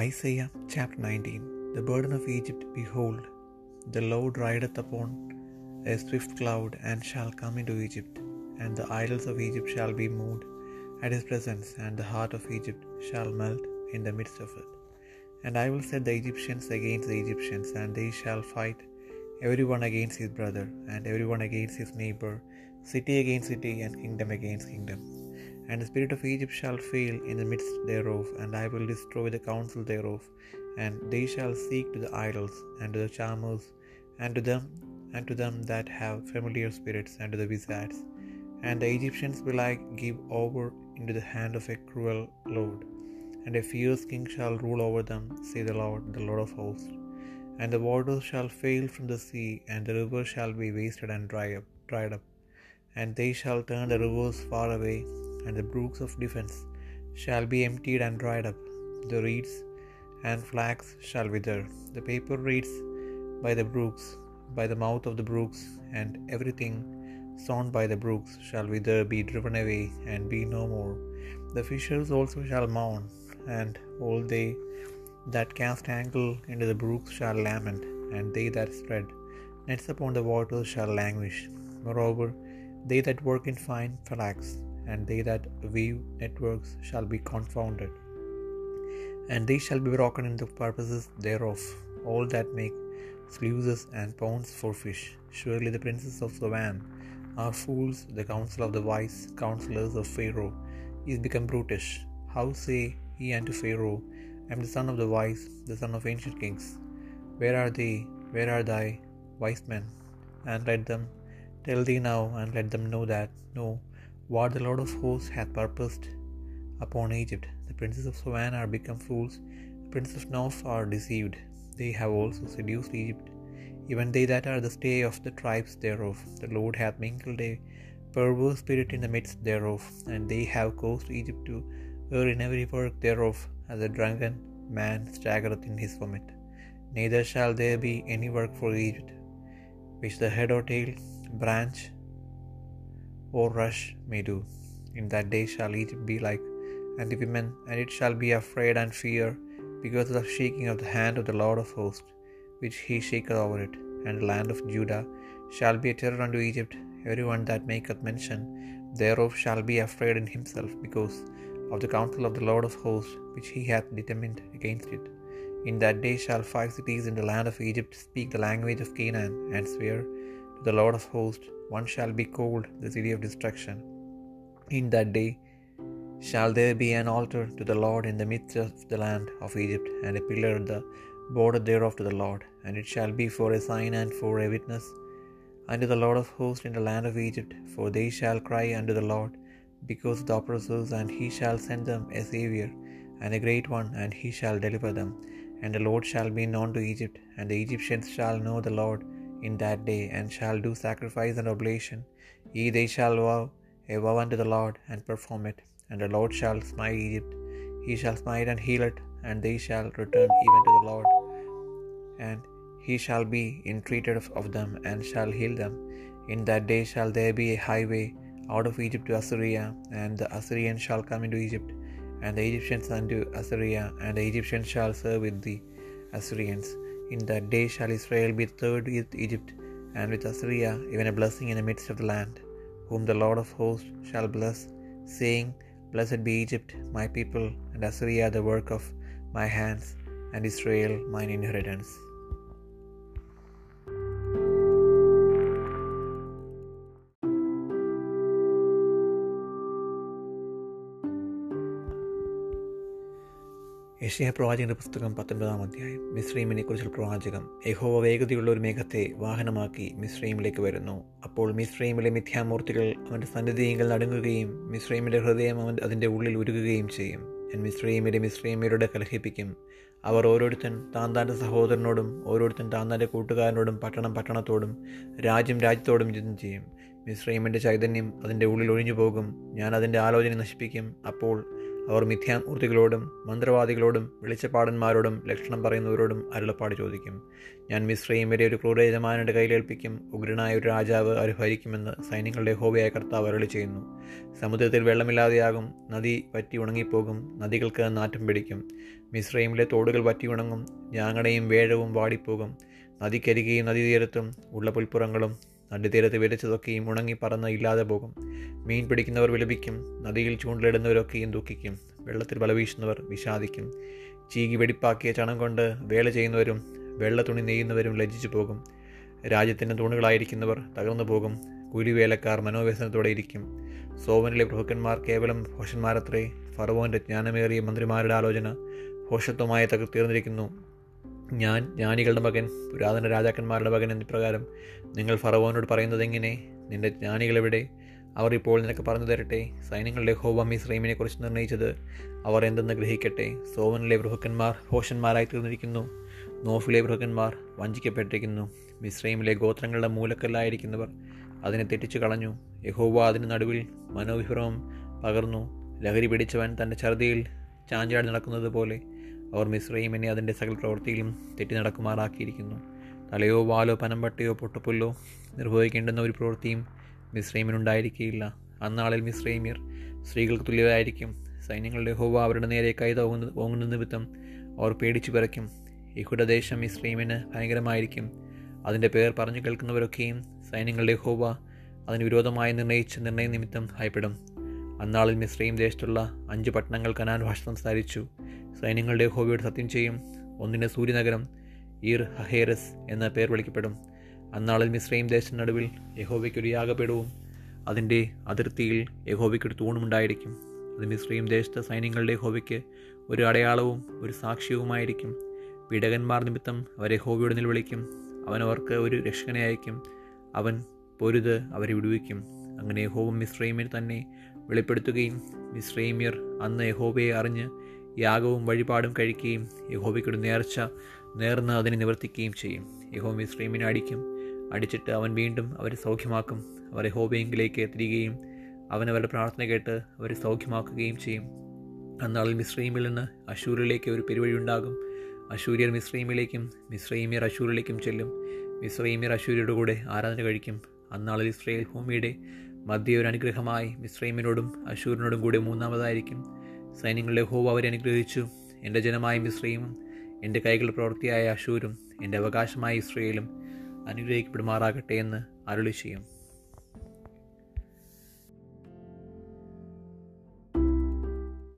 Isaiah chapter 19 The burden of Egypt, behold, the Lord rideth upon a swift cloud, and shall come into Egypt, and the idols of Egypt shall be moved at his presence, and the heart of Egypt shall melt in the midst of it. And I will set the Egyptians against the Egyptians, and they shall fight every one against his brother, and every one against his neighbor, city against city, and kingdom against kingdom. And the spirit of Egypt shall fail in the midst thereof, and I will destroy the counsel thereof, and they shall seek to the idols, and to the charmers, and to them, and to them that have familiar spirits, and to the wizards. And the Egyptians will I give over into the hand of a cruel lord, and a fierce king shall rule over them, say the Lord, the Lord of hosts. And the waters shall fail from the sea, and the rivers shall be wasted and dry up, dried up. And they shall turn the rivers far away, and the brooks of defense shall be emptied and dried up. The reeds and flax shall wither, the paper reeds by the brooks, by the mouth of the brooks, and everything sown by the brooks shall wither, be driven away, and be no more. The fishers also shall mourn, and all they that cast angle into the brooks shall lament, and they that spread nets upon the waters shall languish. Moreover, they that work in fine flax, and they that weave networks shall be confounded, and they shall be broken in the purposes thereof, all that make sluices and ponds for fish. Surely the princes of Zoan are fools, the counsel of the wise counselors of Pharaoh is become brutish. How say he unto Pharaoh, I am the son of the wise, the son of ancient kings. Where are they? Where are thy wise men? And let them tell thee now, and let them know that, know what the Lord of hosts hath purposed upon Egypt. The princes of Zoan are become fools, the princes of Noph are deceived. They have also seduced Egypt, even they that are the stay of the tribes thereof. The Lord hath mingled a perverse spirit in the midst thereof, and they have caused Egypt to err in every work thereof, as a drunken man staggereth in his vomit. Neither shall there be any work for Egypt, which the head or tail, branch or rush may do. In that day shall it be like unto women, and it shall be afraid and fear, because of the shaking of the hand of the Lord of hosts, which he shaketh over it. And the land of Judah shall be a terror unto Egypt, every one that maketh mention thereof shall be afraid in himself, because of the counsel of the Lord of hosts, which he hath determined against it. In that day shall five cities in the land of Egypt speak the language of Canaan, and swear the Lord of hosts, one shall be called the city of destruction. In that day shall there be an altar to the Lord in the midst of the land of Egypt, and a pillar at the border thereof to the Lord, and it shall be for a sign and for a witness unto the Lord of hosts in the land of Egypt, for they shall cry unto the Lord because of the oppressors, and he shall send them a Saviour, and a great one, and he shall deliver them. And the Lord shall be known to Egypt, and the Egyptians shall know the Lord in that day, and shall do sacrifice and oblation. Ye they shall vow a vow unto the Lord, and perform it. And the Lord shall smite Egypt, he shall smite and heal it, and they shall return even to the Lord. And he shall be entreated of, them, and shall heal them. In that day shall there be a highway out of Egypt to Assyria, and the Assyrians shall come into Egypt, and the Egyptians unto Assyria, and the Egyptians shall serve with the Assyrians. In that day shall Israel be third with Egypt, and with Assyria, even a blessing in the midst of the land, whom the Lord of hosts shall bless, saying, Blessed be Egypt, my people, and Assyria, the work of my hands, and Israel, mine inheritance. യശയ പ്രവാചകന്റെ പുസ്തകം പത്തൊൻപതാം അധ്യായം. മിശ്രീമിനെ കുറിച്ചുള്ള പ്രവാചകം. യഹോവ വേഗതയുള്ള ഒരു മേഘത്തെ വാഹനമാക്കി മിശ്രീമിലേക്ക് വരുന്നു. അപ്പോൾ മിശ്രീമിലെ മിഥ്യാമൂർത്തികൾ അവന്റെ സന്നിധിയെങ്കിൽ നടുങ്ങുകയും മിശ്രീമിന്റെ ഹൃദയം അവൻ അതിന്റെ ഉള്ളിൽ ഉരുകുകയും ചെയ്യും. ഞാൻ മിശ്രീമിലെ മിശ്രീമിയരുടെ കലഹിപ്പിക്കും. അവർ ഓരോരുത്തൻ താൻ താന്റെ സഹോദരനോടും ഓരോരുത്തൻ താൻ താന്റെ കൂട്ടുകാരനോടും പട്ടണം പട്ടണത്തോടും രാജ്യം രാജ്യത്തോടും യുദ്ധം ചെയ്യും. മിശ്രീമിന്റെ ചൈതന്യം അതിന്റെ ഉള്ളിൽ ഒഴിഞ്ഞു പോകും ഞാൻ അതിന്റെ ആലോചന നശിപ്പിക്കും. അപ്പോൾ അവർ മിഥ്യാമൂർത്തികളോടും മന്ത്രവാദികളോടും വെളിച്ചപ്പാടന്മാരോടും ലക്ഷണം പറയുന്നവരോടും അരുളപ്പാട് ചോദിക്കും. ഞാൻ മിശ്രയും വരെ ഒരു ക്രൂരയജമാനയുടെ കയ്യിലേൽപ്പിക്കും ഉഗ്രനായ ഒരു രാജാവ് അവർ ഭരിക്കുമെന്ന് സൈന്യങ്ങളുടെ ഹോബിയായ കർത്താവ് അരളി ചെയ്യുന്നു. സമുദ്രത്തിൽ വെള്ളമില്ലാതെയാകും. നദി പറ്റി ഉണങ്ങിപ്പോകും. നദികൾക്ക് നാറ്റം പിടിക്കും. മിശ്രയിമിലെ തോടുകൾ പറ്റി ഉണങ്ങും. ഞാങ്ങടയും വേഴവും വാടിപ്പോകും. നദിക്കരികെയും നദീതീരത്തും ഉള്ള പുൽപ്പുറങ്ങളും നടുതീരത്ത് വിരച്ചതൊക്കെയും ഉണങ്ങി പറന്ന് ഇല്ലാതെ പോകും. മീൻ പിടിക്കുന്നവർ വിലപിക്കും. നദിയിൽ ചൂണ്ടിലിടുന്നവരൊക്കെയും ദുഃഖിക്കും. വെള്ളത്തിൽ ബലവീശുന്നവർ വിഷാദിക്കും. ചീകി വെടിപ്പാക്കിയ ചണം കൊണ്ട് വേല ചെയ്യുന്നവരും വെള്ള തുണി നെയ്യുന്നവരും ലജ്ജിച്ചു പോകും. രാജ്യത്തിന്റെ തൂണുകളായിരിക്കുന്നവർ തകർന്നു പോകും. കൂലിവേലക്കാർ മനോവ്യസനത്തോടെ ഇരിക്കും. സോവനിലെ പ്രഭുക്കന്മാർ കേവലം ഭോഷന്മാരത്രേ. ഫറവോന്റെ ജ്ഞാനമേറിയ മന്ത്രിമാരുടെ ആലോചന ഹോഷത്വമായി തകർത്തീർന്നിരിക്കുന്നു. ഞാൻ ജ്ഞാനികളുടെ മകൻ പുരാതന രാജാക്കന്മാരുടെ മകൻ എന്ന പ്രകാരം നിങ്ങൾ ഫറവോനോട് പറയുന്നത് എങ്ങനെ? നിന്റെ ജ്ഞാനികളെവിടെ? അവർ ഇപ്പോൾ നിനക്ക് പറഞ്ഞു തരട്ടെ സൈന്യങ്ങളുടെ ഹോവ മിസ്രൈമിനെ കുറിച്ച് അവർ എന്തെന്ന് ഗ്രഹിക്കട്ടെ? സോവനിലെ ബൃഹക്കന്മാർ ഹോഷന്മാരായി തീർന്നിരിക്കുന്നു നോഫിലെ ബൃഹക്കന്മാർ വഞ്ചിക്കപ്പെട്ടിരിക്കുന്നു മിസ്രൈമിലെ ഗോത്രങ്ങളുടെ മൂലക്കല്ലായിരിക്കുന്നവർ അതിനെ തെറ്റിച്ചു കളഞ്ഞു യഹോവ അതിന് നടുവിൽ മനോവിഭ്രമം പകർന്നു ലഹരി പിടിച്ചവൻ തന്റെ ഛർദിയിൽ ചാഞ്ചാടി നടക്കുന്നത് പോലെ അവർ മിശ്രൈമിനെ അതിന്റെ സകൽ പ്രവൃത്തിയിലും തെറ്റി നടക്കുമാറാക്കിയിരിക്കുന്നു. തലയോ വാലോ പനമ്പട്ടയോ പൊട്ടപ്പുല്ലോ നിർവഹിക്കേണ്ടുന്ന ഒരു പ്രവൃത്തിയും മിശ്രൈമിനുണ്ടായിരിക്കുകയില്ല അന്നാളിൽ മിശ്രൈമ്യർ സ്ത്രീകൾക്ക് തുല്യരായിരിക്കും. സൈന്യങ്ങളുടെ ഹോവ അവരുടെ നേരെ കൈ തോങ്ങുന്ന ഓങ്ങുന്ന നിമിത്തം അവർ പേടിച്ചു പിറയ്ക്കും യഹുഡദേശം മിശ്രൈമിന് ഭയങ്കരമായിരിക്കും. അതിന്റെ പേർ പറഞ്ഞു കേൾക്കുന്നവരൊക്കെയും സൈന്യങ്ങളുടെ ഹോവ അതിന് വിരോധമായി നിർണയിച്ച നിർണയ നിമിത്തം ഭയപ്പെടും. അന്നാളിൽ മിശ്രയും ദേശത്തുള്ള അഞ്ച് പട്ടണങ്ങൾ കനാൻ ഭാഷ സംസാരിച്ചു. സൈന്യങ്ങളുടെ ഹോബിയോട് സത്യം ചെയ്യും. ഒന്നിന്റെ സൂര്യനഗരം ഈർ ഹഹേറസ് എന്ന പേർ വിളിക്കപ്പെടും. അന്നാളിൽ മിശ്രയും ദേശത്തിനടുവിൽ നടുവിൽ യഹോവയ്ക്കൊരു യാഗപീഠവും അതിന്റെ അതിർത്തിയിൽ യഹോവയ്ക്കൊരു തൂണുമുണ്ടായിരിക്കും അത് മിശ്രയും ദേശത്തെ സൈന്യങ്ങളുടെ ഹോബിക്ക് ഒരു അടയാളവും ഒരു സാക്ഷ്യവുമായിരിക്കും. പീഡകന്മാർ നിമിത്തം അവരെ ഹോബിയോട് നിലവിളിക്കും. അവൻ അവർക്ക് ഒരു രക്ഷകനെ അയക്കും അവൻ പൊരുത് അവരെ വിടുവിക്കും. അങ്ങനെ യഹോവ മിശ്രൈമിൽ തന്നെ വെളിപ്പെടുത്തുകയും മിശ്രൈമ്യർ അന്ന് യഹോബയെ അറിഞ്ഞ് യാഗവും വഴിപാടും കഴിക്കുകയും യഹോബയ്ക്കൊരു നേർച്ച നേർന്ന് അതിനെ നിവർത്തിക്കുകയും ചെയ്യും. യഹോ മിശ്രീമിനെ അടിക്കും. അടിച്ചിട്ട് അവൻ വീണ്ടും അവരെ സൗഖ്യമാക്കും. അവർ യഹോബയെങ്കിലേക്ക് എത്തിരികയും അവൻ അവരുടെ പ്രാർത്ഥന കേട്ട് അവരെ സൗഖ്യമാക്കുകയും ചെയ്യും. അന്നാളിൽ മിശ്രീമിൽ നിന്ന് അശൂരിലേക്ക് ഒരു പെരുവഴി ഉണ്ടാകും. അശൂര്യർ മിശ്രീമിലേക്കും മിശ്രീമിയർ അശൂരിലേക്കും ചെല്ലും. മിശ്രീമിയർ അശൂര്യരുടെ കൂടെ ആരാധന കഴിക്കും. അന്നാളിൽ ഇസ്രയേൽ ഭൂമിയുടെ മധ്യ ഒരു അനുഗ്രഹമായി മിശ്രൈമിനോടും അശൂരിനോടും കൂടി മൂന്നാമതായിരിക്കും. സൈന്യങ്ങളുടെ ഹോവ അവരെ അനുഗ്രഹിച്ചു. എന്റെ ജനമായ മിശ്രയും എന്റെ കൈകളുടെ പ്രവൃത്തിയായ അശൂരും എന്റെ അവകാശമായ ഇസ്രയേലും അനുഗ്രഹിക്കപ്പെടുമാറാകട്ടെ എന്ന് അരുളി ചെയ്യും